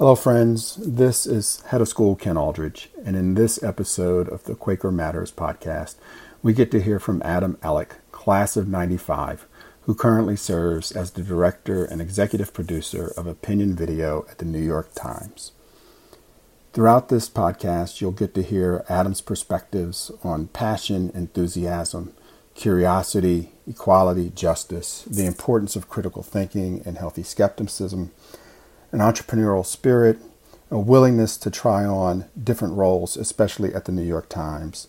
Hello, friends. This is Head of School Ken Aldridge, and in this episode of the Quaker Matters podcast, we get to hear from Adam Ellick, class of 95, who currently serves as the director and executive producer of Opinion Video at the New York Times. Throughout this podcast, you'll get to hear Adam's perspectives on passion, enthusiasm, curiosity, equality, justice, the importance of critical thinking and healthy skepticism, an entrepreneurial spirit, a willingness to try on different roles, especially at the New York Times,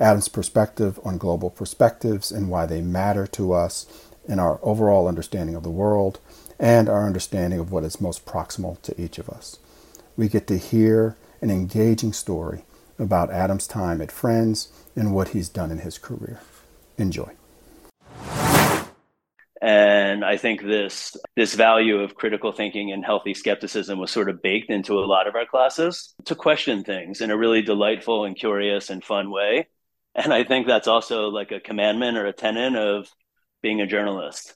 Adam's perspective on global perspectives and why they matter to us in our overall understanding of the world and our understanding of what is most proximal to each of us we get to hear an engaging story about Adam's time at Friends and what he's done in his career. Enjoy. And I think this this value of critical thinking and healthy skepticism was sort of baked into a lot of our classes to question things in a really delightful and curious and fun way. And I think that's also like a commandment or a tenet of being a journalist.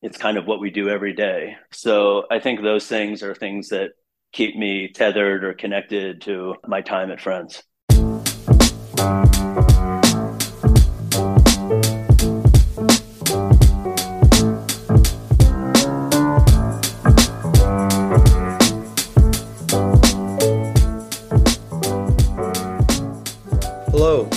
It's kind of what we do every day. So I think those things are things that keep me tethered or connected to my time at Friends.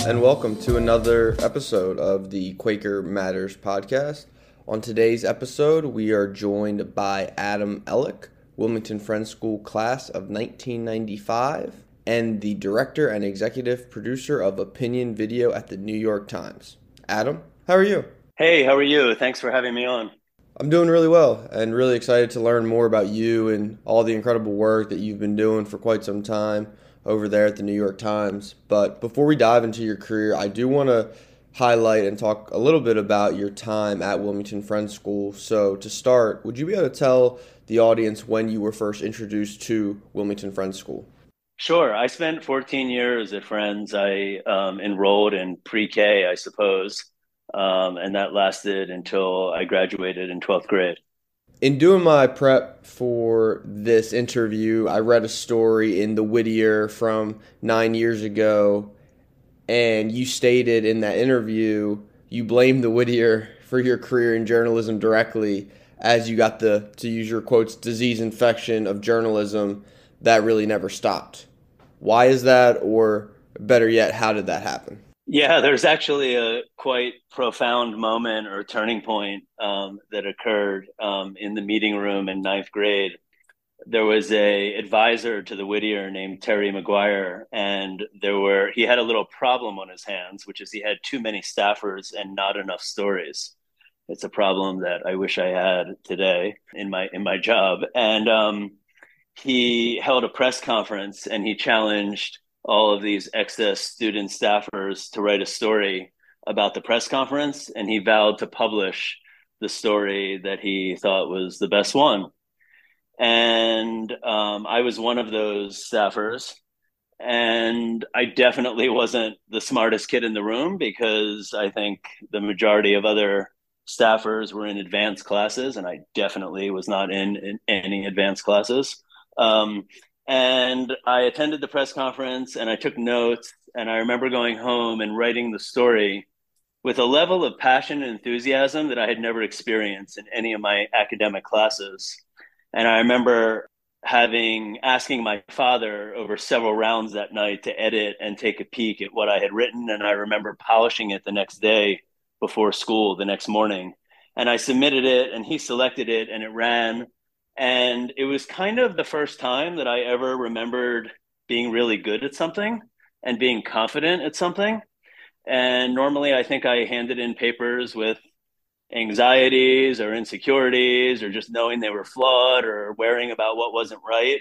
And welcome to another episode of the Quaker Matters podcast. On today's episode, we are joined by Adam Ellick, Wilmington Friends School class of 1995 and the director and executive producer of Opinion Video at the New York Times. Adam, how are you? Hey, how are you? Thanks for having me on. I'm doing really well and really excited to learn more about you and all the incredible work that you've been doing for quite some time over there at the New York Times. But before we dive into your career, I do want to highlight and talk a little bit about your time at Wilmington Friends School. So, to start, would you be able to tell the audience when you were first introduced to Wilmington Friends School? Sure. I spent 14 years at Friends. I um, enrolled in pre K, I suppose, um, and that lasted until I graduated in 12th grade. In doing my prep for this interview, I read a story in the Whittier from nine years ago, and you stated in that interview you blamed the Whittier for your career in journalism directly as you got the, to use your quotes, disease infection of journalism that really never stopped. Why is that? Or better yet, how did that happen? Yeah, there's actually a quite profound moment or turning point um, that occurred um, in the meeting room in ninth grade. There was a advisor to the Whittier named Terry McGuire, and there were he had a little problem on his hands, which is he had too many staffers and not enough stories it's a problem that I wish I had today in my in my job. And um, he held a press conference and he challenged all of these excess student staffers to write a story about the press conference, and he vowed to publish the story that he thought was the best one. And um, I was one of those staffers. And I definitely wasn't the smartest kid in the room because I think the majority of other staffers were in advanced classes, and I definitely was not in, in any advanced classes. Um, and I attended the press conference and I took notes. And I remember going home and writing the story with a level of passion and enthusiasm that I had never experienced in any of my academic classes. And I remember having asking my father over several rounds that night to edit and take a peek at what I had written. And I remember polishing it the next day before school the next morning. And I submitted it and he selected it and it ran. And it was kind of the first time that I ever remembered being really good at something and being confident at something. And normally I think I handed in papers with anxieties or insecurities or just knowing they were flawed or worrying about what wasn't right.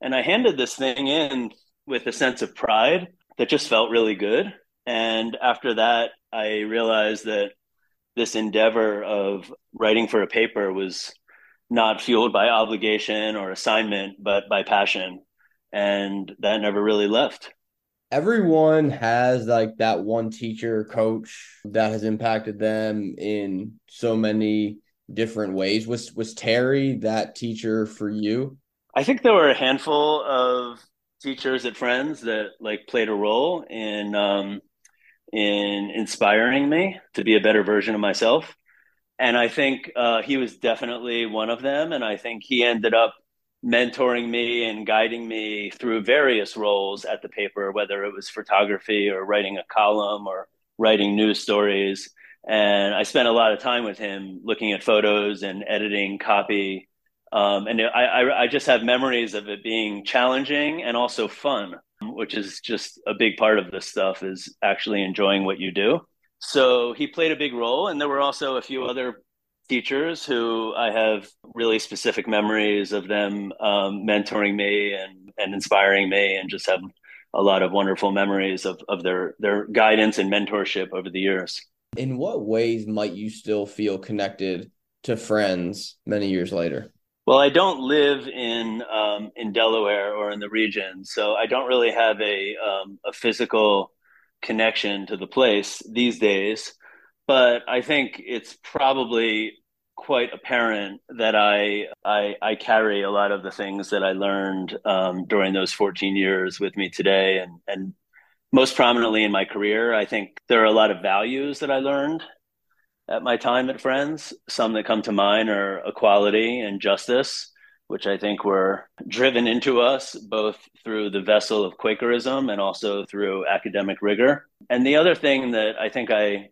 And I handed this thing in with a sense of pride that just felt really good. And after that, I realized that this endeavor of writing for a paper was not fueled by obligation or assignment, but by passion. And that never really left. Everyone has like that one teacher, coach that has impacted them in so many different ways. Was was Terry that teacher for you? I think there were a handful of teachers at Friends that like played a role in um, in inspiring me to be a better version of myself. And I think uh, he was definitely one of them. And I think he ended up mentoring me and guiding me through various roles at the paper, whether it was photography or writing a column or writing news stories. And I spent a lot of time with him looking at photos and editing copy. Um, and I, I, I just have memories of it being challenging and also fun, which is just a big part of this stuff is actually enjoying what you do. So he played a big role. And there were also a few other teachers who I have really specific memories of them um, mentoring me and, and inspiring me and just have a lot of wonderful memories of, of their, their guidance and mentorship over the years. In what ways might you still feel connected to friends many years later? Well, I don't live in um, in Delaware or in the region, so I don't really have a um, a physical connection to the place these days. But I think it's probably quite apparent that I, I, I carry a lot of the things that I learned um, during those 14 years with me today, and and most prominently in my career. I think there are a lot of values that I learned at my time at Friends. Some that come to mind are equality and justice, which I think were driven into us both through the vessel of Quakerism and also through academic rigor. And the other thing that I think I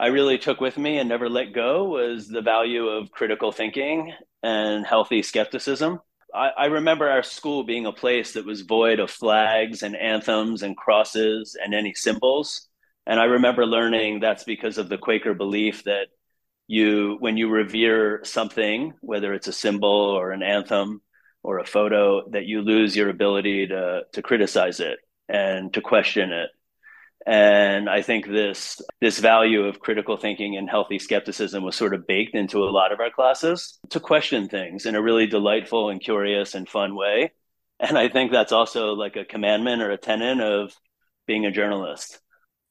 I really took with me and never let go was the value of critical thinking and healthy skepticism. I, I, remember our school being a place that was void of flags and anthems and crosses and any symbols. And I remember learning that's because of the Quaker belief that you, when you revere something, whether it's a symbol or an anthem or a photo, that you lose your ability to, to criticize it and to question it and I think this this value of critical thinking and healthy skepticism was sort of baked into a lot of our classes to question things in a really delightful and curious and fun way. And I think that's also like a commandment or a tenet of being a journalist.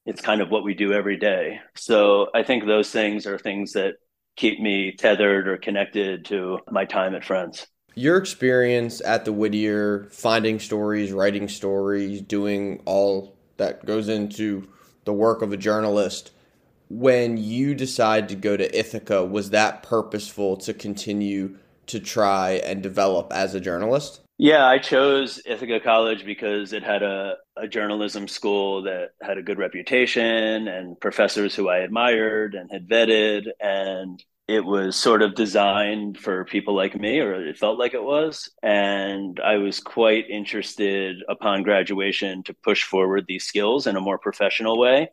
It's kind of what we do every day. So I think those things are things that keep me tethered or connected to my time at Friends. Your experience at the Whittier, finding stories, writing stories, doing all that goes into the work of a journalist. When you decide to go to Ithaca, was that purposeful to continue to try and develop as a journalist? Yeah, I chose Ithaca College because it had a, a journalism school that had a good reputation and professors who I admired and had vetted. And it was sort of designed for people like me, or it felt like it was. And I was quite interested upon graduation to push forward these skills in a more professional way.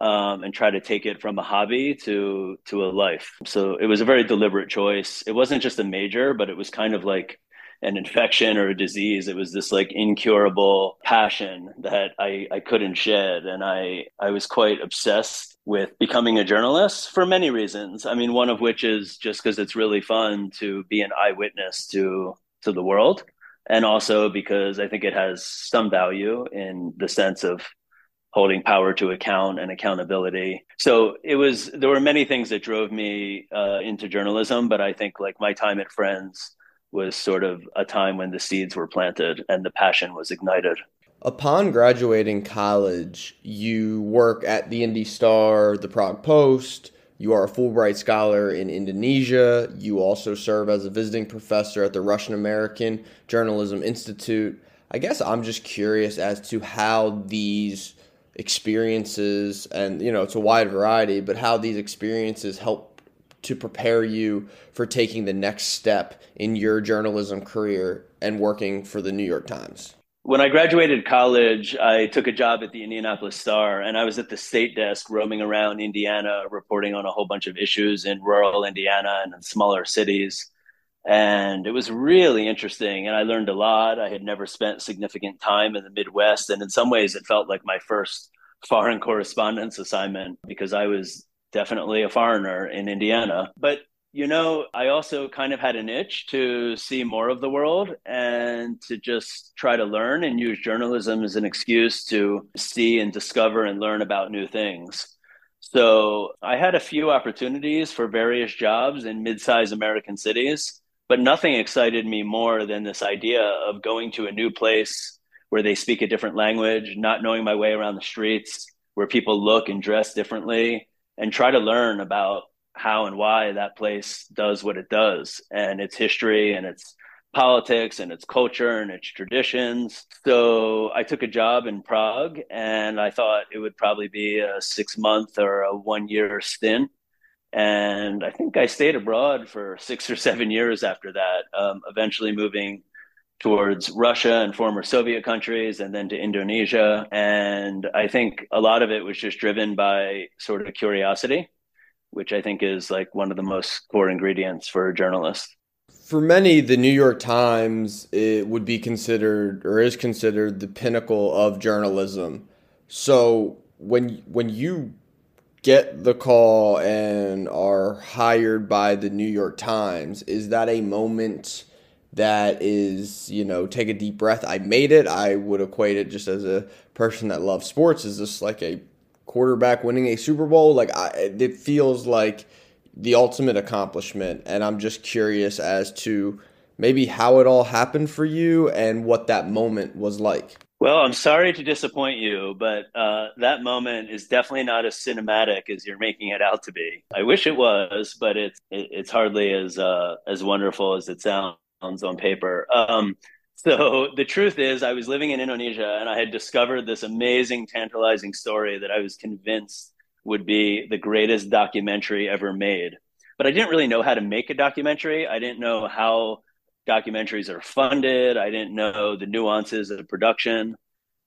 Um, and try to take it from a hobby to to a life. So it was a very deliberate choice. It wasn't just a major, but it was kind of like an infection or a disease. It was this like incurable passion that I, I couldn't shed. And I, I was quite obsessed with becoming a journalist for many reasons. I mean, one of which is just because it's really fun to be an eyewitness to to the world. And also because I think it has some value in the sense of holding power to account and accountability. So it was there were many things that drove me uh, into journalism, but I think like my time at Friends was sort of a time when the seeds were planted and the passion was ignited. Upon graduating college, you work at the Indy Star, the Prague Post. You are a Fulbright scholar in Indonesia. You also serve as a visiting professor at the Russian American Journalism Institute. I guess I'm just curious as to how these experiences, and you know, it's a wide variety, but how these experiences help to prepare you for taking the next step in your journalism career and working for the New York Times? When I graduated college, I took a job at the Indianapolis Star and I was at the state desk roaming around Indiana, reporting on a whole bunch of issues in rural Indiana and in smaller cities. And it was really interesting. And I learned a lot. I had never spent significant time in the Midwest. And in some ways, it felt like my first foreign correspondence assignment because I was definitely a foreigner in Indiana. But you know, I also kind of had an itch to see more of the world and to just try to learn and use journalism as an excuse to see and discover and learn about new things. So I had a few opportunities for various jobs in mid sized American cities. but nothing excited me more than this idea of going to a new place where they speak a different language, not knowing my way around the streets, where people look and dress differently, and try to learn about how and why that place does what it does and its history and its politics and its culture and its traditions. So I took a job in Prague and I thought it would probably be a six month or a one year stint. And I think I stayed abroad for six or seven years after that, um, eventually moving towards Russia and former Soviet countries and then to Indonesia. And I think a lot of it was just driven by sort of curiosity, which I think is like one of the most core ingredients for a journalist. For many, the New York Times it would be considered or is considered the pinnacle of journalism. So when when you get the call and are hired by the New York Times, is that a moment that is, you know, take a deep breath? I made it. I would equate it just as a person that loves sports. Is this like a quarterback winning a Super Bowl? Like, I, it feels like the ultimate accomplishment. And I'm just curious as to maybe how it all happened for you and what that moment was like. Well, I'm sorry to disappoint you, but uh, that moment is definitely not as cinematic as you're making it out to be. I wish it was, but it's it, it's hardly as uh, as wonderful as it sounds on paper. Um, so the truth is, I was living in Indonesia and I had discovered this amazing, tantalizing story that I was convinced would be the greatest documentary ever made. But I didn't really know how to make a documentary. I didn't know how documentaries are funded. I didn't know the nuances of production.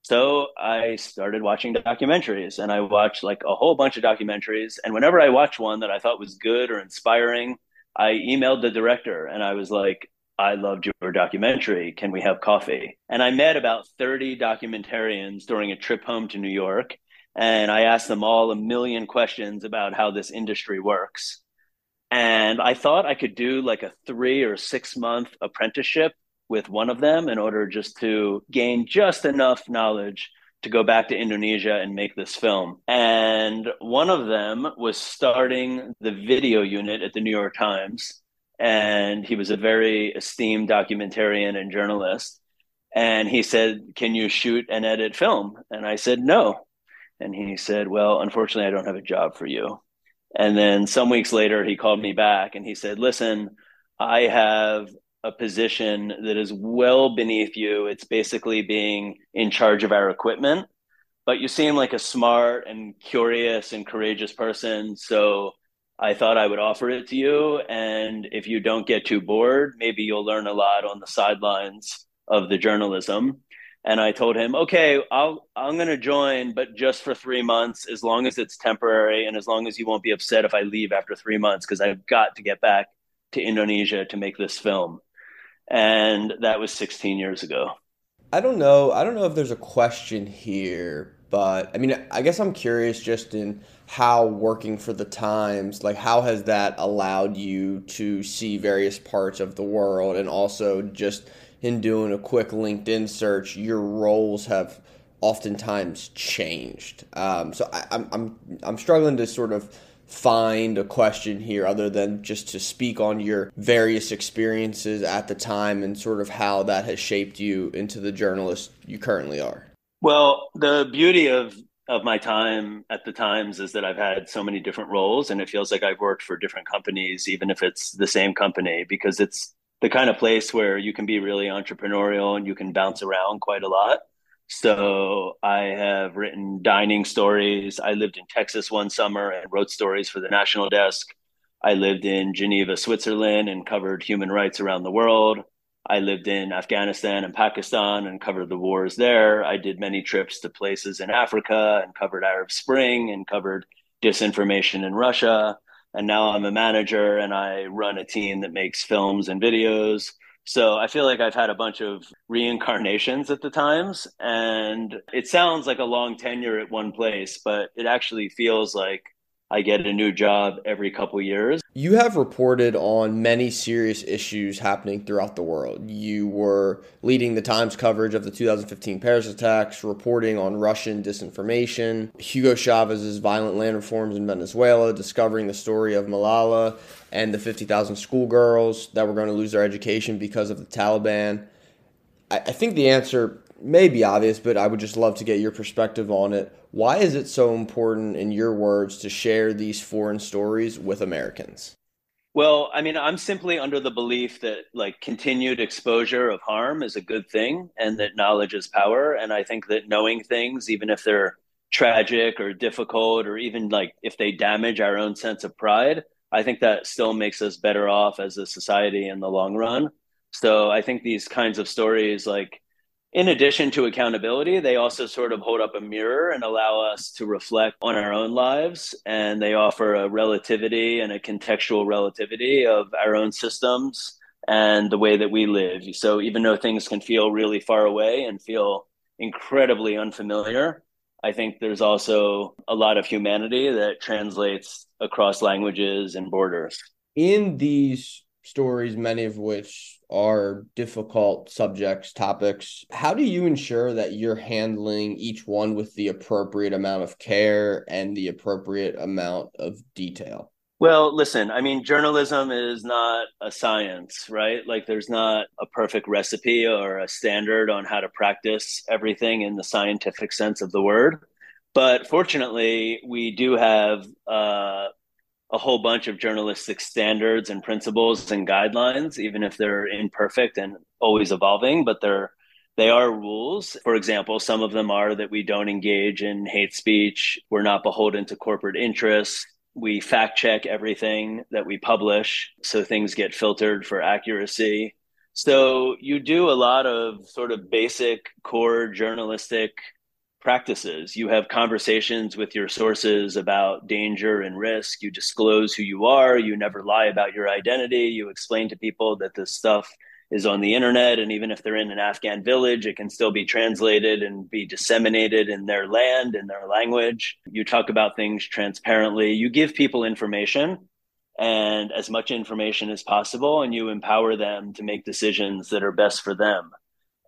So I started watching documentaries and I watched like a whole bunch of documentaries. And whenever I watched one that I thought was good or inspiring, I emailed the director and I was like, I loved your documentary. Can we have coffee? And I met about 30 documentarians during a trip home to New York. And I asked them all a million questions about how this industry works. And I thought I could do like a three or six month apprenticeship with one of them in order just to gain just enough knowledge to go back to Indonesia and make this film. And one of them was starting the video unit at the New York Times and he was a very esteemed documentarian and journalist. And he said, Can you shoot and edit film? And I said, No. And he said, Well, unfortunately, I don't have a job for you. And then some weeks later, he called me back and he said, Listen, I have a position that is well beneath you. It's basically being in charge of our equipment, but you seem like a smart and curious and courageous person. So I thought I would offer it to you. And if you don't get too bored, maybe you'll learn a lot on the sidelines of the journalism. And I told him, okay, I'll, I'm going to join, but just for three months, as long as it's temporary and as long as you won't be upset if I leave after three months, because I've got to get back to Indonesia to make this film. And that was 16 years ago. I don't know. I don't know if there's a question here, but I mean, I guess I'm curious just in how working for the Times, like how has that allowed you to see various parts of the world and also just in doing a quick LinkedIn search, your roles have oftentimes changed. Um, so I, I'm, I'm, I'm struggling to sort of find a question here other than just to speak on your various experiences at the time and sort of how that has shaped you into the journalist you currently are. Well, the beauty of of my time at the Times is that I've had so many different roles, and it feels like I've worked for different companies, even if it's the same company, because it's the kind of place where you can be really entrepreneurial and you can bounce around quite a lot. So I have written dining stories. I lived in Texas one summer and wrote stories for the national desk. I lived in Geneva, Switzerland, and covered human rights around the world. I lived in Afghanistan and Pakistan and covered the wars there. I did many trips to places in Africa and covered Arab Spring and covered disinformation in Russia. And now I'm a manager and I run a team that makes films and videos. So I feel like I've had a bunch of reincarnations at the times. And it sounds like a long tenure at one place, but it actually feels like I get a new job every couple years. You have reported on many serious issues happening throughout the world. You were leading the Times coverage of the 2015 Paris attacks, reporting on Russian disinformation, Hugo Chavez's violent land reforms in Venezuela, discovering the story of Malala and the 50,000 schoolgirls that were going to lose their education because of the Taliban. I, I think the answer may be obvious, but I would just love to get your perspective on it. Why is it so important, in your words, to share these foreign stories with Americans? Well, I mean, I'm simply under the belief that like continued exposure of harm is a good thing and that knowledge is power. And I think that knowing things, even if they're tragic or difficult, or even like if they damage our own sense of pride, I think that still makes us better off as a society in the long run. So I think these kinds of stories, like in addition to accountability, they also sort of hold up a mirror and allow us to reflect on our own lives. And they offer a relativity and a contextual relativity of our own systems and the way that we live. So even though things can feel really far away and feel incredibly unfamiliar, I think there's also a lot of humanity that translates across languages and borders. In these stories, many of which are difficult subjects, topics. How do you ensure that you're handling each one with the appropriate amount of care and the appropriate amount of detail? Well, listen, I mean, journalism is not a science, right? Like, there's not a perfect recipe or a standard on how to practice everything in the scientific sense of the word. But fortunately, we do have uh, a whole bunch of journalistic standards and principles and guidelines, even if they're imperfect and always evolving, but they're they are rules. For example, some of them are that we don't engage in hate speech. We're not beholden to corporate interests. We fact check everything that we publish so things get filtered for accuracy. So you do a lot of sort of basic core journalistic practices. You have conversations with your sources about danger and risk. You disclose who you are. You never lie about your identity. You explain to people that this stuff is on the internet. And even if they're in an Afghan village, it can still be translated and be disseminated in their land, in their language. You talk about things transparently. You give people information and as much information as possible, and you empower them to make decisions that are best for them.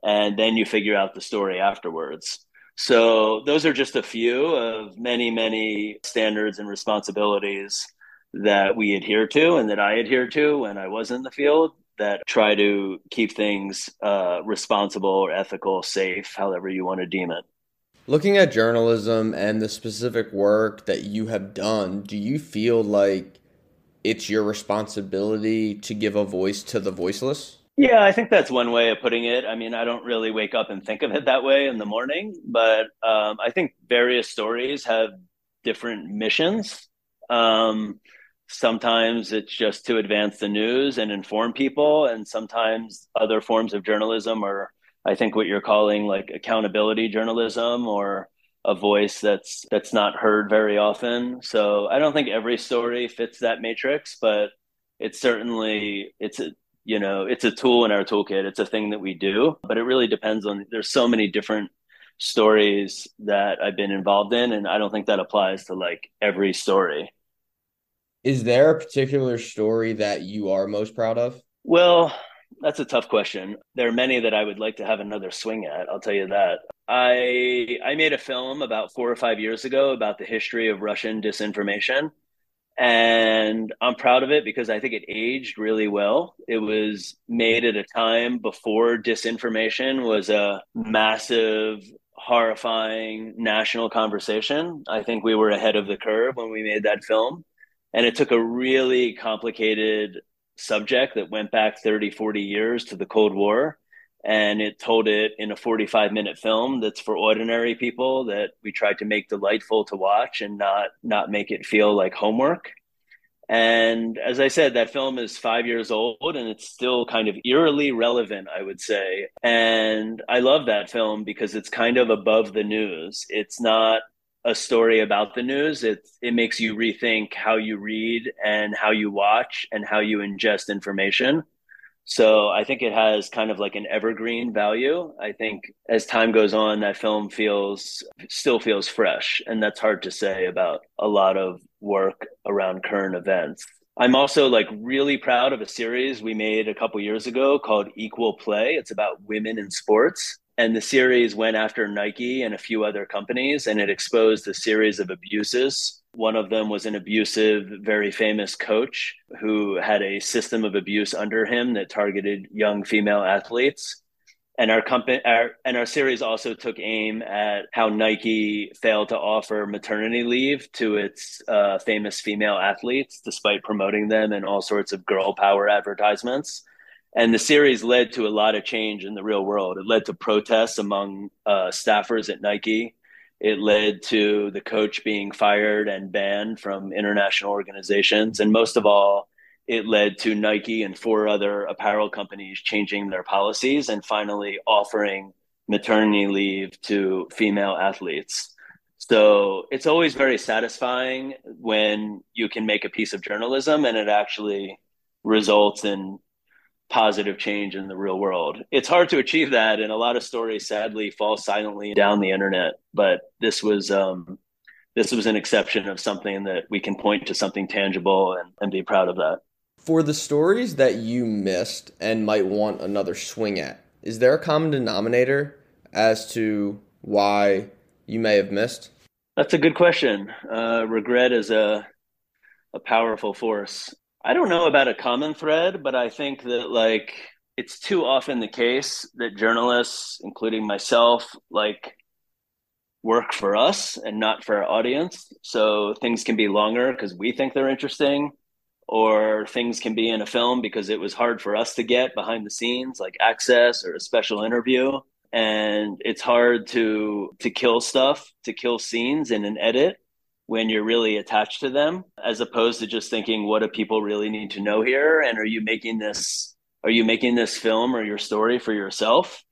And then you figure out the story afterwards. So those are just a few of many, many standards and responsibilities that we adhere to and that I adhere to when I was in the field that try to keep things uh, responsible or ethical, safe, however you want to deem it. Looking at journalism and the specific work that you have done, do you feel like it's your responsibility to give a voice to the voiceless? Yeah, I think that's one way of putting it. I mean, I don't really wake up and think of it that way in the morning, but um, I think various stories have different missions. Um, sometimes it's just to advance the news and inform people, and sometimes other forms of journalism are, I think, what you're calling like accountability journalism or a voice that's that's not heard very often. So I don't think every story fits that matrix, but it's certainly it's you know it's a tool in our toolkit. It's a thing that we do but it really depends on there's so many different stories that i've been involved in and i don't think that applies to like every story. Is there a particular story that you are most proud of? Well that's a tough question. There are many that i would like to have another swing at i'll tell you that. I i made a film about four or five years ago about the history of russian disinformation and I'm proud of it because I think it aged really well. It was made at a time before disinformation was a massive, horrifying national conversation. I think we were ahead of the curve when we made that film. And it took a really complicated subject that went back 30, 40 years to the Cold War. And it told it in a 45 minute film that's for ordinary people that we tried to make delightful to watch and not not make it feel like homework. And as I said, that film is five years old and it's still kind of eerily relevant, I would say. And I love that film because it's kind of above the news. It's not a story about the news. It, it makes you rethink how you read and how you watch and how you ingest information. So I think it has kind of like an evergreen value. I think as time goes on, that film feels still feels fresh, and that's hard to say about a lot of work around current events. I'm also like really proud of a series we made a couple years ago called Equal Play. It's about women in sports. And the series went after Nike and a few other companies, and it exposed a series of abuses. One of them was an abusive, very famous coach who had a system of abuse under him that targeted young female athletes. And our company, our, and our series also took aim at how Nike failed to offer maternity leave to its uh, famous female athletes, despite promoting them in all sorts of girl power advertisements and the series led to a lot of change in the real world. It led to protests among uh, staffers at Nike. It led to the coach being fired and banned from international organizations. And most of all, it led to Nike and four other apparel companies changing their policies and finally offering maternity leave to female athletes. So it's always very satisfying when you can make a piece of journalism and it actually results in positive change in the real world. It's hard to achieve that, and a lot of stories sadly fall silently down the internet. But this was um, this was an exception of something that we can point to something tangible and, and be proud of that. For the stories that you missed and might want another swing at, is there a common denominator as to why you may have missed? That's a good question. Uh, regret is a a powerful force. I don't know about a common thread, but I think that like it's too often the case that journalists, including myself, like work for us and not for our audience. So things can be longer because we think they're interesting, or things can be in a film because it was hard for us to get behind the scenes, like access or a special interview. And it's hard to to kill stuff, to kill scenes in an edit when you're really attached to them as opposed to just thinking what do people really need to know here? And are you making this are you making this film or your story for yourself?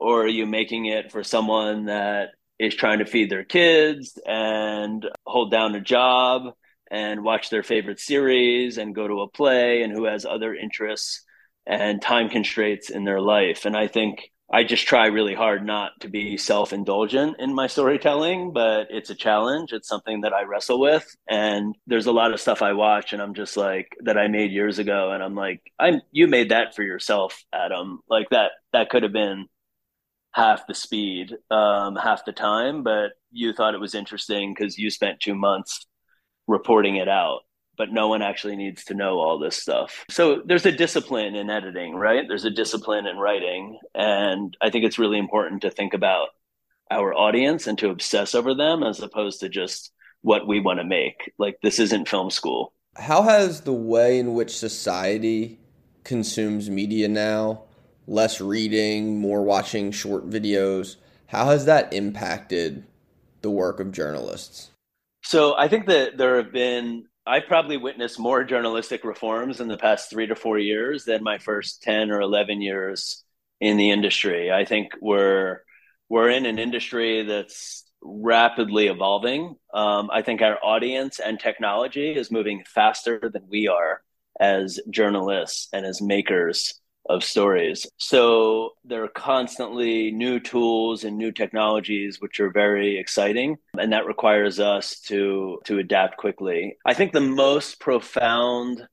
Or are you making it for someone that is trying to feed their kids and hold down a job and watch their favorite series and go to a play and who has other interests and time constraints in their life? And i think I just try really hard not to be self indulgent in my storytelling, but it's a challenge. It's something that I wrestle with. And there's a lot of stuff I watch and I'm just like, that I made years ago. And I'm like, I'm, you made that for yourself, Adam. Like that, that could have been half the speed, um, half the time, but you thought it was interesting because you spent two months reporting it out but no one actually needs to know all this stuff. So there's a discipline in editing, right? There's a discipline in writing. And I think it's really important to think about our audience and to obsess over them as opposed to just what we want to make. Like, this isn't film school. How has the way in which society consumes media now, less reading, more watching short videos, how has that impacted the work of journalists? So I think that there have been I probably witnessed more journalistic reforms in the past three to four years than my first 10 or 11 years in the industry. I think we're, we're in an industry that's rapidly evolving. Um, I think our audience and technology is moving faster than we are as journalists and as makers of stories. So there are constantly new tools and new technologies which are very exciting and that requires us to to adapt quickly. I think the most profound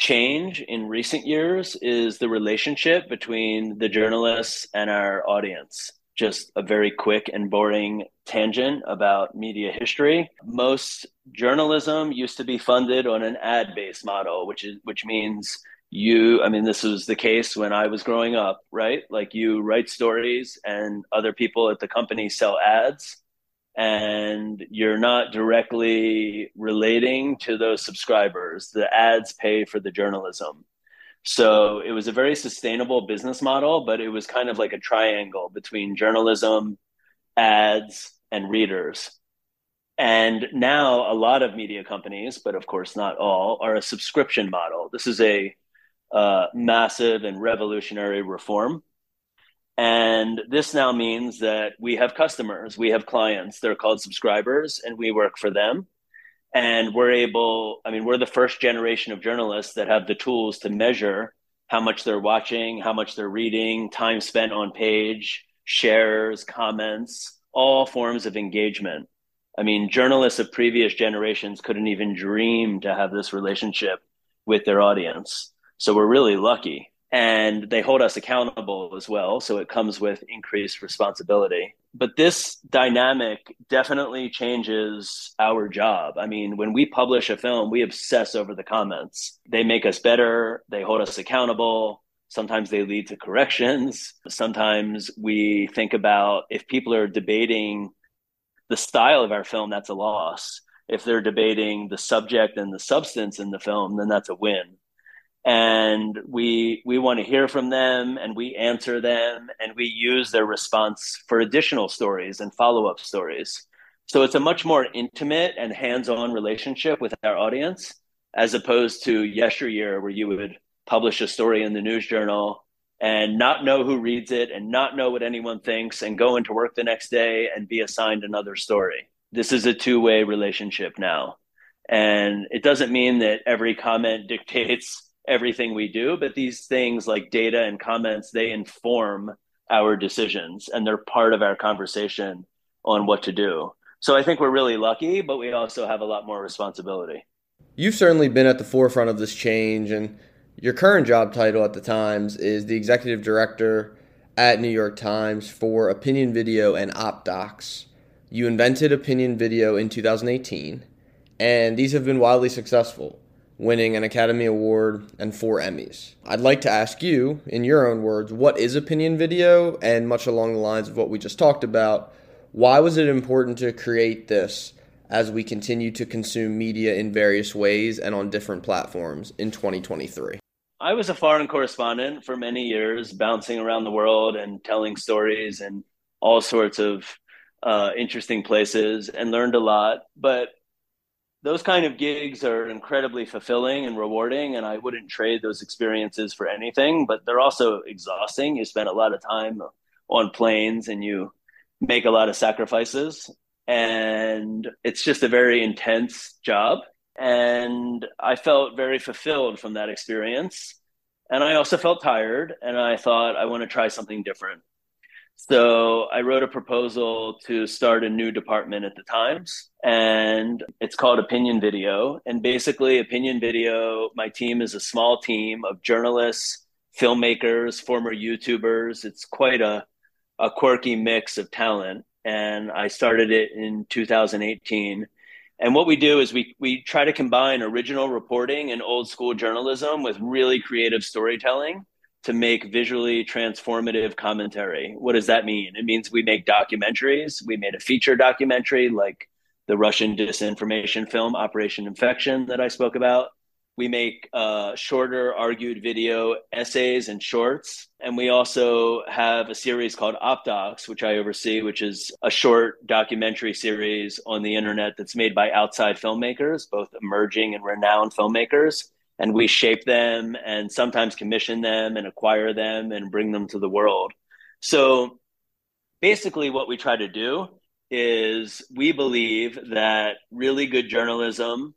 change in recent years is the relationship between the journalists and our audience. Just a very quick and boring tangent about media history. Most journalism used to be funded on an ad-based model, which is which means you i mean this was the case when i was growing up right? Like you write stories and other people at the company sell ads and you're not directly relating to those subscribers. The ads pay for the journalism. So it was a very sustainable business model but it was kind of like a triangle between journalism ads and readers. And now a lot of media companies but of course not all are a subscription model. This is a uh, massive and revolutionary reform. And this now means that we have customers, we have clients, they're called subscribers, and we work for them. And we're able, I mean, we're the first generation of journalists that have the tools to measure how much they're watching, how much they're reading, time spent on page, shares, comments, all forms of engagement. I mean, journalists of previous generations couldn't even dream to have this relationship with their audience. So we're really lucky. And they hold us accountable as well. So it comes with increased responsibility. But this dynamic definitely changes our job. I mean, when we publish a film, we obsess over the comments. They make us better, they hold us accountable. Sometimes they lead to corrections. Sometimes we think about if people are debating the style of our film, that's a loss. If they're debating the subject and the substance in the film, then that's a win. And we we want to hear from them and we answer them and we use their response for additional stories and follow-up stories. So it's a much more intimate and hands-on relationship with our audience as opposed to yesteryear where you would publish a story in the news journal and not know who reads it and not know what anyone thinks and go into work the next day and be assigned another story. This is a two way relationship now. And it doesn't mean that every comment dictates everything we do, but these things like data and comments, they inform our decisions and they're part of our conversation on what to do. So I think we're really lucky, but we also have a lot more responsibility. You've certainly been at the forefront of this change and your current job title at the Times is the executive director at New York Times for Opinion Video and OpDocs. You invented Opinion Video in 2018, and these have been wildly successful, winning an Academy Award and four Emmys. I'd like to ask you, in your own words, what is Opinion Video? And much along the lines of what we just talked about, why was it important to create this as we continue to consume media in various ways and on different platforms in 2023? I was a foreign correspondent for many years, bouncing around the world and telling stories and all sorts of uh, interesting places and learned a lot. But those kind of gigs are incredibly fulfilling and rewarding, and I wouldn't trade those experiences for anything. But they're also exhausting. You spend a lot of time on planes and you make a lot of sacrifices, and it's just a very intense job and I felt very fulfilled from that experience. And I also felt tired, and I thought I want to try something different. So I wrote a proposal to start a new department at the Times, and it's called Opinion Video. And basically, Opinion Video, my team is a small team of journalists, filmmakers, former YouTubers. It's quite a, a quirky mix of talent. And I started it in 2018 and what we do is we we try to combine original reporting and old school journalism with really creative storytelling to make visually transformative commentary. What does that mean? It means we make documentaries. We made a feature documentary like the Russian disinformation film Operation Infection that I spoke about. We make uh, shorter argued video essays and shorts. And we also have a series called OpDocs, which I oversee, which is a short documentary series on the internet that's made by outside filmmakers, both emerging and renowned filmmakers. And we shape them and sometimes commission them and acquire them and bring them to the world. So basically, what we try to do is we believe that really good journalism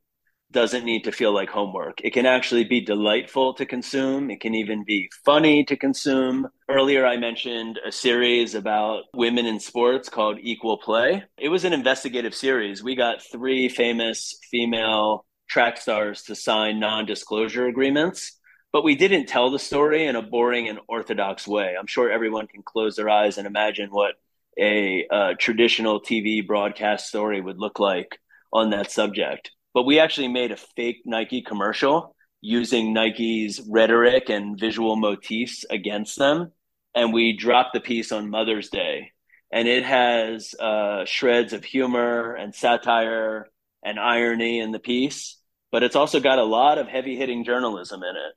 doesn't need to feel like homework. It can actually be delightful to consume. It can even be funny to consume. Earlier, I mentioned a series about women in sports called Equal Play. It was an investigative series. We got three famous female track stars to sign non disclosure agreements, but we didn't tell the story in a boring and orthodox way. I'm sure everyone can close their eyes and imagine what a, a traditional TV broadcast story would look like on that subject but we actually made a fake Nike commercial using Nike's rhetoric and visual motifs against them. And we dropped the piece on Mother's Day. And it has uh, shreds of humor and satire and irony in the piece, but it's also got a lot of heavy hitting journalism in it.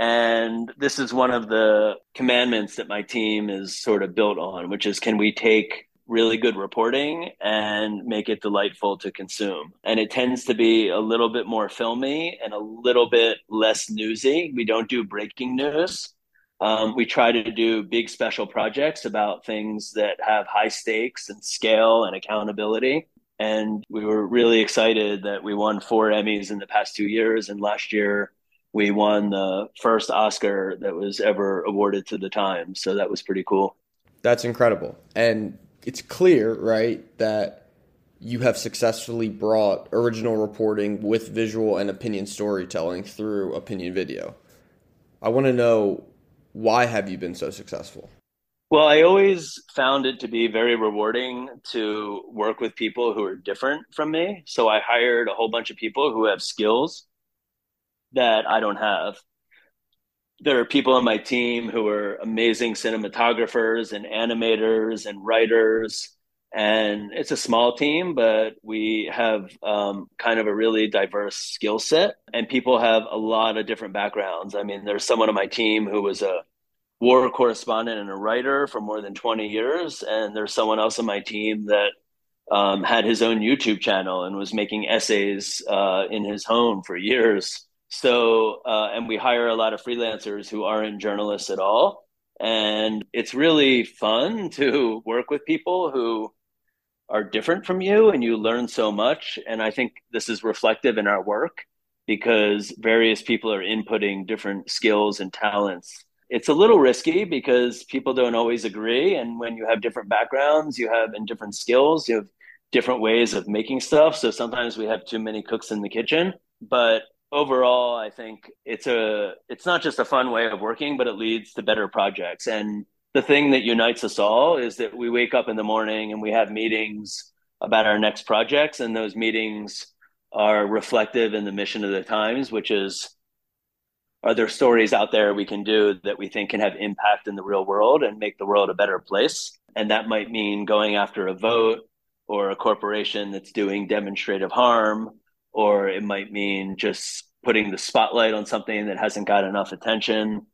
And this is one of the commandments that my team is sort of built on, which is can we take really good reporting and make it delightful to consume. And it tends to be a little bit more filmy and a little bit less newsy. We don't do breaking news. Um, we try to do big special projects about things that have high stakes and scale and accountability. And we were really excited that we won four Emmys in the past two years. And last year we won the first Oscar that was ever awarded to the Times. So that was pretty cool. That's incredible. And it's clear, right, that you have successfully brought original reporting with visual and opinion storytelling through opinion video. I want to know why have you been so successful? Well, I always found it to be very rewarding to work with people who are different from me. So I hired a whole bunch of people who have skills that I don't have. There are people on my team who are amazing cinematographers and animators and writers. And it's a small team, but we have um, kind of a really diverse skill set. And people have a lot of different backgrounds. I mean, there's someone on my team who was a war correspondent and a writer for more than 20 years. And there's someone else on my team that um, had his own YouTube channel and was making essays uh, in his home for years. So, uh, and we hire a lot of freelancers who aren't journalists at all. And it's really fun to work with people who are different from you and you learn so much. And I think this is reflective in our work because various people are inputting different skills and talents it's a little risky because people don't always agree and when you have different backgrounds you have and different skills you have different ways of making stuff so sometimes we have too many cooks in the kitchen. But overall i think it's a it's not just a fun way of working but it leads to better projects. And the thing that unites us all is that we wake up in the morning and we have meetings about our next projects and those meetings are reflective in the mission of the times which is are there stories out there we can do that we think can have impact in the real world and make the world a better place? And that might mean going after a vote or a corporation that's doing demonstrative harm, or it might mean just putting the spotlight on something that hasn't got enough attention.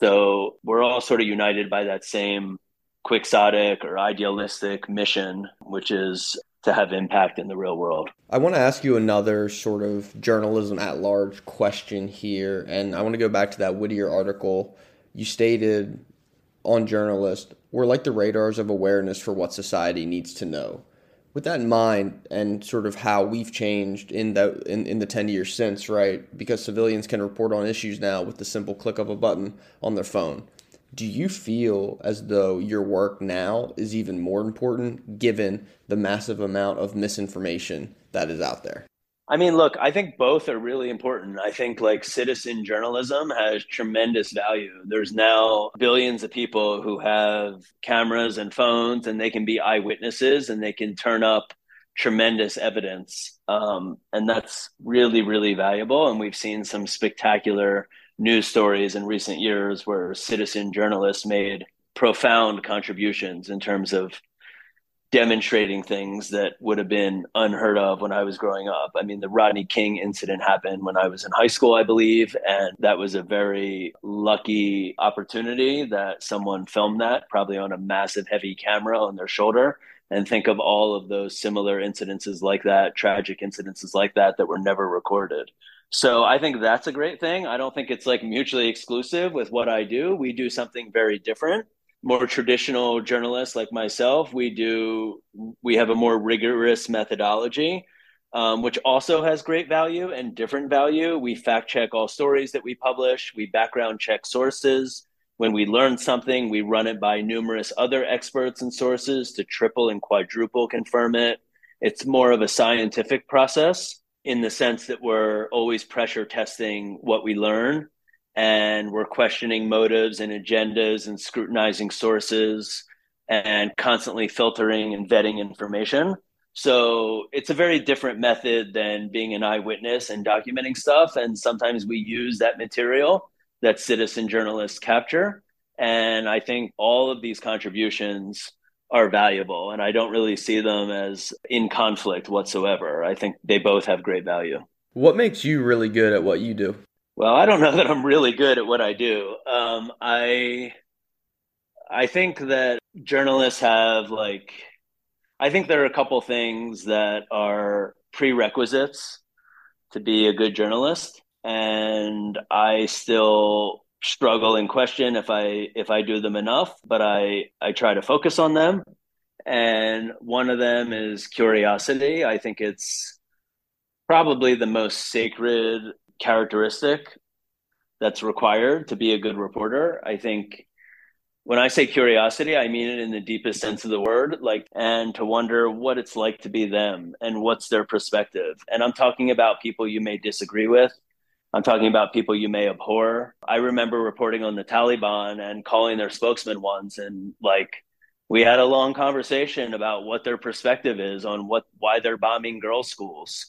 So we're all sort of united by that same quixotic or idealistic mission, which is to have impact in the real world. I want to ask you another sort of journalism at large question here, and I want to go back to that Whittier article. You stated on journalists, we're like the radars of awareness for what society needs to know. With that in mind, and sort of how we've changed in the in, in the ten years since, right? Because civilians can report on issues now with the simple click of a button on their phone do you feel as though your work now is even more important given the massive amount of misinformation that is out there? I mean, look, I think both are really important. I think like citizen journalism has tremendous value. There's now billions of people who have cameras and phones and they can be eyewitnesses and they can turn up tremendous evidence. Um, and that's really, really valuable. And we've seen some spectacular news stories in recent years where citizen journalists made profound contributions in terms of demonstrating things that would have been unheard of when I was growing up. I mean, the Rodney King incident happened when I was in high school, I believe, and that was a very lucky opportunity that someone filmed that, probably on a massive heavy camera on their shoulder. And think of all of those similar incidences like that, tragic incidences like that, that were never recorded. So I think that's a great thing. I don't think it's like mutually exclusive with what I do. We do something very different. More traditional journalists like myself, we do we have a more rigorous methodology, um, which also has great value and different value. We fact check all stories that we publish. We background check sources. When we learn something, we run it by numerous other experts and sources to triple and quadruple confirm it. It's more of a scientific process in the sense that we're always pressure testing what we learn and we're questioning motives and agendas and scrutinizing sources and constantly filtering and vetting information. So it's a very different method than being an eyewitness and documenting stuff. And sometimes we use that material that citizen journalists capture. And I think all of these contributions are valuable and I don't really see them as in conflict whatsoever. I think they both have great value. What makes you really good at what you do? Well, I don't know that I'm really good at what I do. Um, I I think that journalists have like I think there are a couple things that are prerequisites to be a good journalist and I still struggle and question if I if I do them enough, but I I try to focus on them. And one of them is curiosity. I think it's probably the most sacred characteristic that's required to be a good reporter. I think when I say curiosity, I mean it in the deepest sense of the word, like, and to wonder what it's like to be them and what's their perspective. And I'm talking about people you may disagree with. I'm talking about people you may abhor. I remember reporting on the Taliban and calling their spokesman once and like we had a long conversation about what their perspective is on what why they're bombing girls' schools.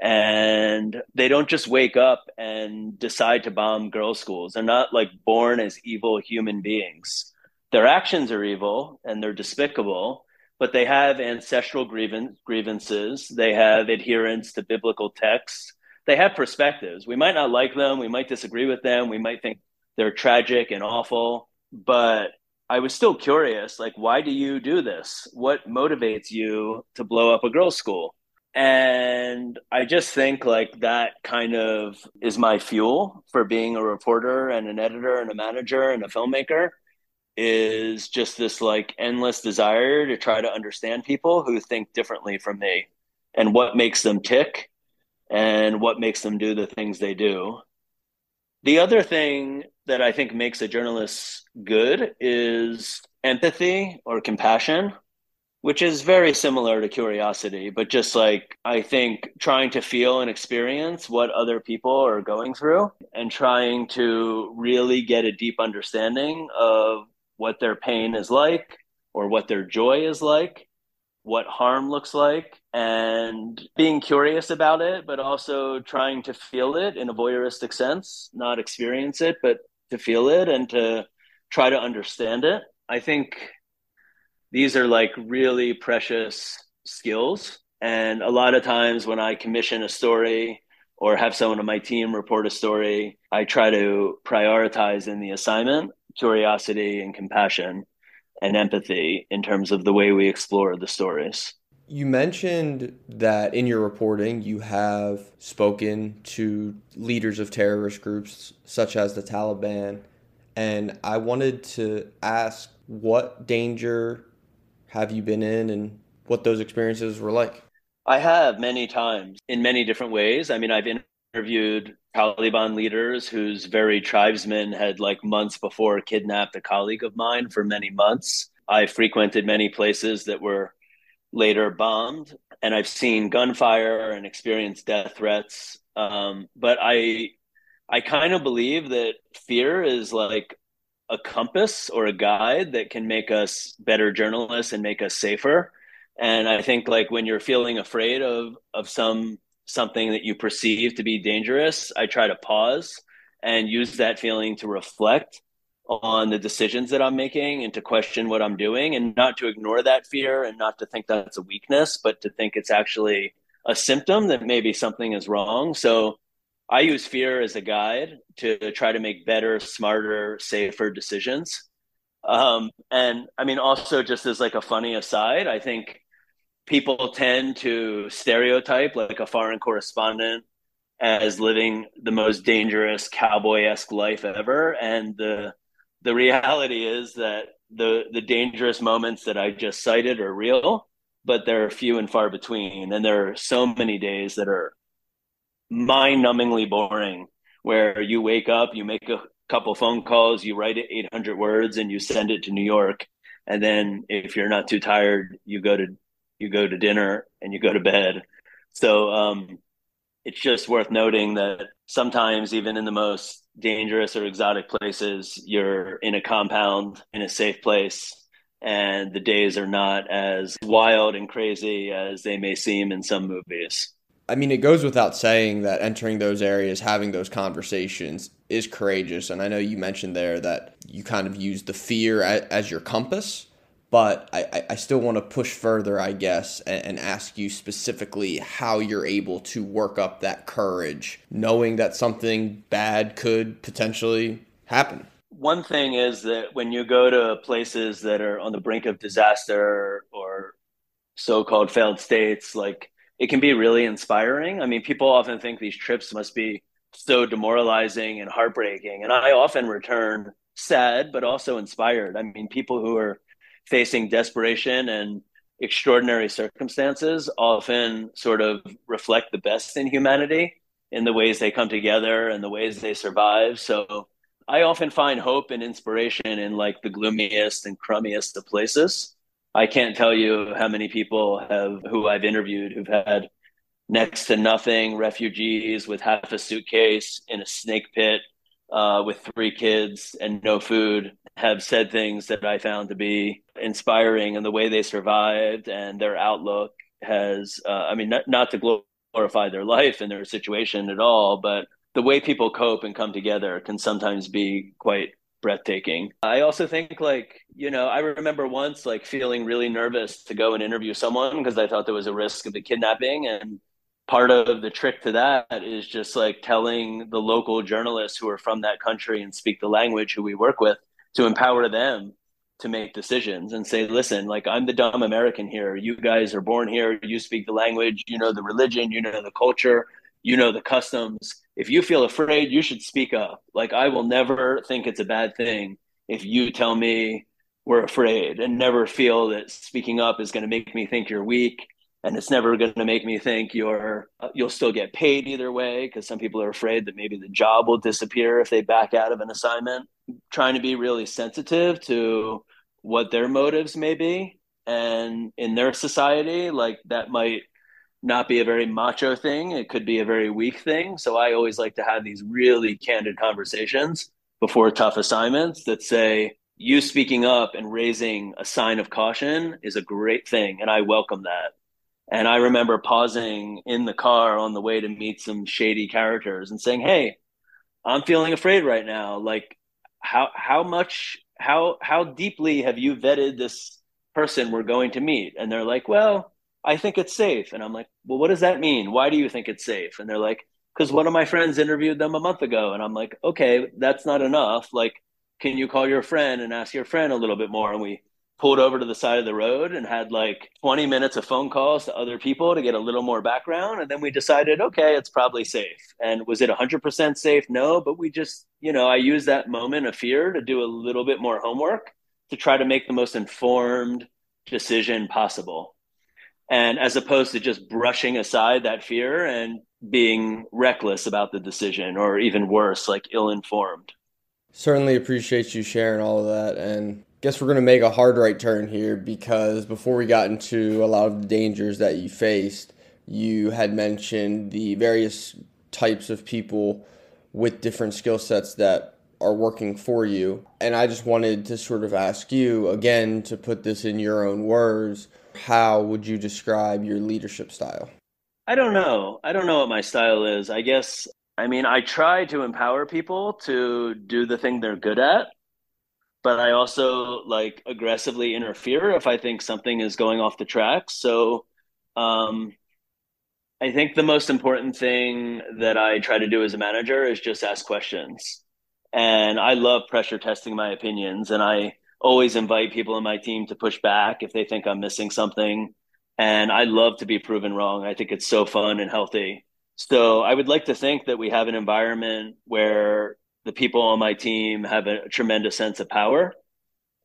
And they don't just wake up and decide to bomb girls' schools. They're not like born as evil human beings. Their actions are evil and they're despicable, but they have ancestral grievance, grievances. They have adherence to biblical texts they have perspectives. We might not like them, we might disagree with them, we might think they're tragic and awful, but I was still curious like why do you do this? What motivates you to blow up a girls' school? And I just think like that kind of is my fuel for being a reporter and an editor and a manager and a filmmaker is just this like endless desire to try to understand people who think differently from me and what makes them tick and what makes them do the things they do. The other thing that I think makes a journalist good is empathy or compassion, which is very similar to curiosity, but just like I think trying to feel and experience what other people are going through and trying to really get a deep understanding of what their pain is like or what their joy is like what harm looks like and being curious about it, but also trying to feel it in a voyeuristic sense, not experience it, but to feel it and to try to understand it. I think these are like really precious skills. And a lot of times when I commission a story or have someone on my team report a story, I try to prioritize in the assignment curiosity and compassion and empathy in terms of the way we explore the stories. You mentioned that in your reporting you have spoken to leaders of terrorist groups such as the Taliban. And I wanted to ask what danger have you been in and what those experiences were like? I have many times in many different ways. I mean, I've interviewed Taliban leaders whose very tribesmen had, like months before, kidnapped a colleague of mine for many months. I frequented many places that were later bombed, and I've seen gunfire and experienced death threats. Um, but I, I kind of believe that fear is like a compass or a guide that can make us better journalists and make us safer. And I think like when you're feeling afraid of of some something that you perceive to be dangerous, I try to pause and use that feeling to reflect on the decisions that I'm making and to question what I'm doing and not to ignore that fear and not to think that's a weakness, but to think it's actually a symptom that maybe something is wrong. So I use fear as a guide to try to make better, smarter, safer decisions. Um, and I mean, also just as like a funny aside, I think people tend to stereotype like a foreign correspondent as living the most dangerous cowboy-esque life ever. And the the reality is that the the dangerous moments that I just cited are real but they're few and far between. And there are so many days that are mind-numbingly boring where you wake up you make a couple phone calls you write 800 words and you send it to New York. And then if you're not too tired you go to you go to dinner and you go to bed. So um, it's just worth noting that sometimes, even in the most dangerous or exotic places, you're in a compound in a safe place, and the days are not as wild and crazy as they may seem in some movies. I mean, it goes without saying that entering those areas, having those conversations is courageous. And I know you mentioned there that you kind of use the fear as, your compass but I, I still want to push further, I guess, and, and, ask you specifically how you're able to work up that courage, knowing that something bad could potentially happen. One thing is that when you go to places that are on the brink of disaster or so called failed states, like it can be really inspiring. I mean, people often think these trips must be so demoralizing and heartbreaking. And I often return sad, but also inspired. I mean, people who are facing desperation and extraordinary circumstances often sort of reflect the best in humanity in the ways they come together and the ways they survive. So I often find hope and inspiration in like the gloomiest and crummiest of places. I can't tell you how many people have who I've interviewed who've had next to nothing, refugees with half a suitcase in a snake pit uh, with three kids and no food have said things that I found to be inspiring and the way they survived and their outlook has, uh, I mean, not, not to glorify their life and their situation at all, but the way people cope and come together can sometimes be quite breathtaking. I also think like, you know, I remember once like feeling really nervous to go and interview someone because I thought there was a risk of a kidnapping and part of the trick to that is just like telling the local journalists who are from that country and speak the language who we work with to empower them to make decisions and say listen like i'm the dumb american here. You guys are born here. You speak the language. You know the religion. You know the culture. You know the customs. If you feel afraid you should speak up. Like i will never think it's a bad thing if you tell me we're afraid and never feel that speaking up is going to make me think you're weak and it's never going to make me think you're uh, you'll still get paid either way because some people are afraid that maybe the job will disappear if they back out of an assignment trying to be really sensitive to what their motives may be. And in their society like that might not be a very macho thing. It could be a very weak thing. So i always like to have these really candid conversations before tough assignments that say you speaking up and raising a sign of caution is a great thing and i welcome that. And I remember pausing in the car on the way to meet some shady characters and saying, "Hey, I'm feeling afraid right now. Like, how how much how how deeply have you vetted this person we're going to meet?" And they're like, "Well, I think it's safe." And I'm like, "Well, what does that mean? Why do you think it's safe?" And they're like, "Because one of my friends interviewed them a month ago." And I'm like, "Okay, that's not enough. Like, can you call your friend and ask your friend a little bit more?" And we pulled over to the side of the road and had like 20 minutes of phone calls to other people to get a little more background and then we decided okay it's probably safe. And was it 100% safe? No but we just you know i used that moment of fear to do a little bit more homework to try to make the most informed decision possible. And as opposed to just brushing aside that fear and being reckless about the decision or even worse like ill informed certainly appreciate you sharing all of that and guess we're going to make a hard right turn here because before we got into a lot of the dangers that you faced, you had mentioned the various types of people with different skill sets that are working for you. And I just wanted to sort of ask you again to put this in your own words. How would you describe your leadership style? I don't know. I don't know what my style is. I guess, I mean, I try to empower people to do the thing they're good at but I also like aggressively interfere if I think something is going off the tracks. So, um, I think the most important thing that I try to do as a manager is just ask questions. And I love pressure testing my opinions, and I always invite people in my team to push back if they think I'm missing something. And I love to be proven wrong. I think it's so fun and healthy. So I would like to think that we have an environment where the people on my team have a tremendous sense of power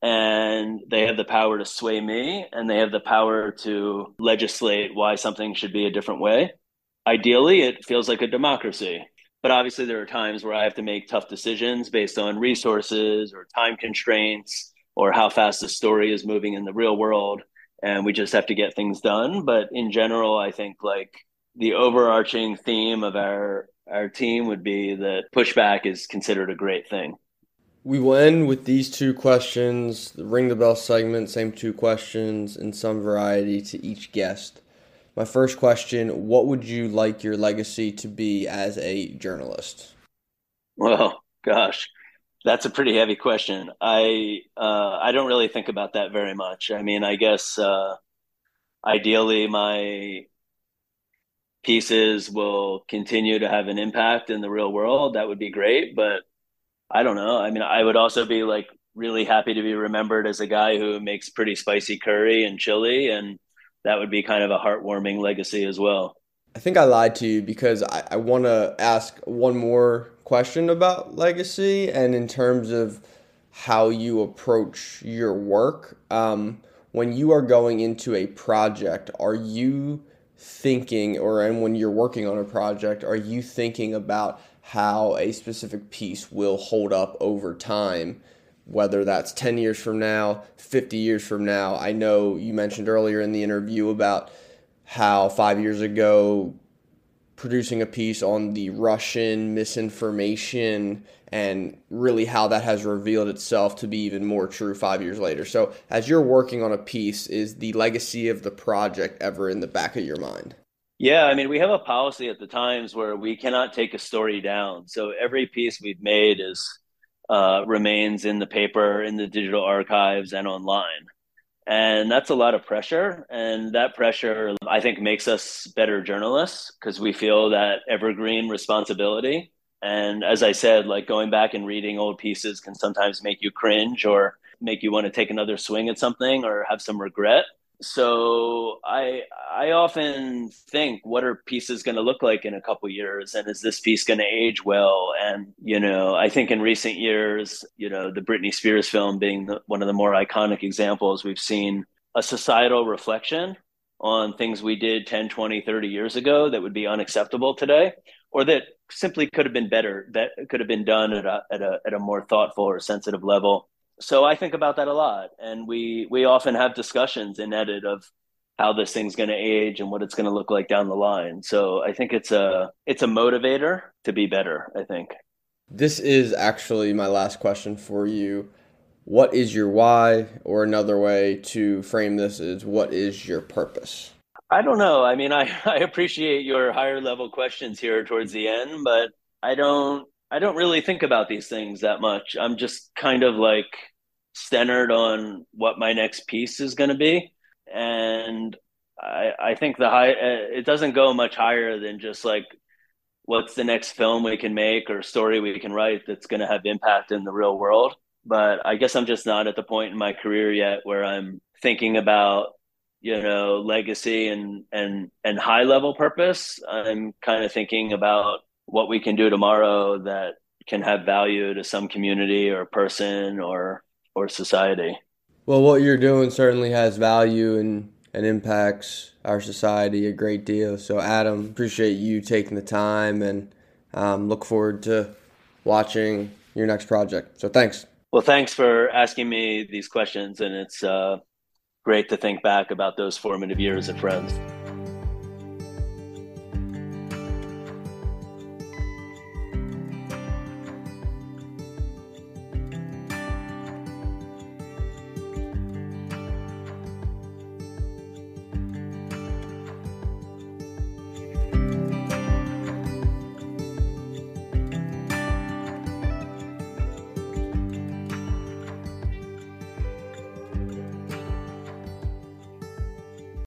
and they have the power to sway me and they have the power to legislate why something should be a different way. Ideally, it feels like a democracy. But obviously, there are times where I have to make tough decisions based on resources or time constraints or how fast the story is moving in the real world. And we just have to get things done. But in general, I think like the overarching theme of our our team would be that pushback is considered a great thing. We will end with these two questions, the ring the bell segment, same two questions in some variety to each guest. My first question What would you like your legacy to be as a journalist? Well, gosh, that's a pretty heavy question. I uh, I don't really think about that very much. I mean, I guess uh, ideally my pieces will continue to have an impact in the real world, that would be great. But I don't know. I mean, I would also be like really happy to be remembered as a guy who makes pretty spicy curry and chili, and that would be kind of a heartwarming legacy as well. I think I lied to you because I, I want to ask one more question about legacy and in terms of how you approach your work. Um, when you are going into a project, are you thinking or and when you're working on a project are you thinking about how a specific piece will hold up over time? Whether that's 10 years from now 50 years from now. I know you mentioned earlier in the interview about how 5 years ago producing a piece on the Russian misinformation and really how that has revealed itself to be even more true five years later. So, as you're working on a piece, is the legacy of the project ever in the back of your mind? Yeah, I mean, we have a policy at the Times where we cannot take a story down. So every piece we've made is uh, remains in the paper, in the digital archives, and online. And that's a lot of pressure. And that pressure, I think, makes us better journalists because we feel that evergreen responsibility. And as I said, like going back and reading old pieces can sometimes make you cringe or make you want to take another swing at something or have some regret so i i often think what are pieces going to look like in a couple years and is this piece going to age well? And you know i think in recent years you know the britney spears film being the, one of the more iconic examples we've seen a societal reflection on things we did 10 20 30 years ago that would be unacceptable today or that simply could have been better that could have been done at a, at a, at a more thoughtful or sensitive level so I think about that a lot, and we we often have discussions in edit of how this thing's going to age and what it's going to look like down the line. So I think it's a it's a motivator to be better. I think. This is actually my last question for you. What is your why, or another way to frame this is what is your purpose? I don't know. I mean, I, I appreciate your higher level questions here towards the end, but I don't I don't really think about these things that much. I'm just kind of like centered on what my next piece is going to be, and I, I think the high uh, it doesn't go much higher than just like what's the next film we can make or story we can write that's going to have impact in the real world. But I guess I'm just not at the point in my career yet where I'm thinking about you know legacy and and and high level purpose. I'm kind of thinking about what we can do tomorrow that can have value to some community or person or or society. Well, what you're doing certainly has value and and impacts our society a great deal. So, Adam, appreciate you taking the time and um, look forward to watching your next project. So, thanks. Well, thanks for asking me these questions, and it's uh, great to think back about those formative years of friends.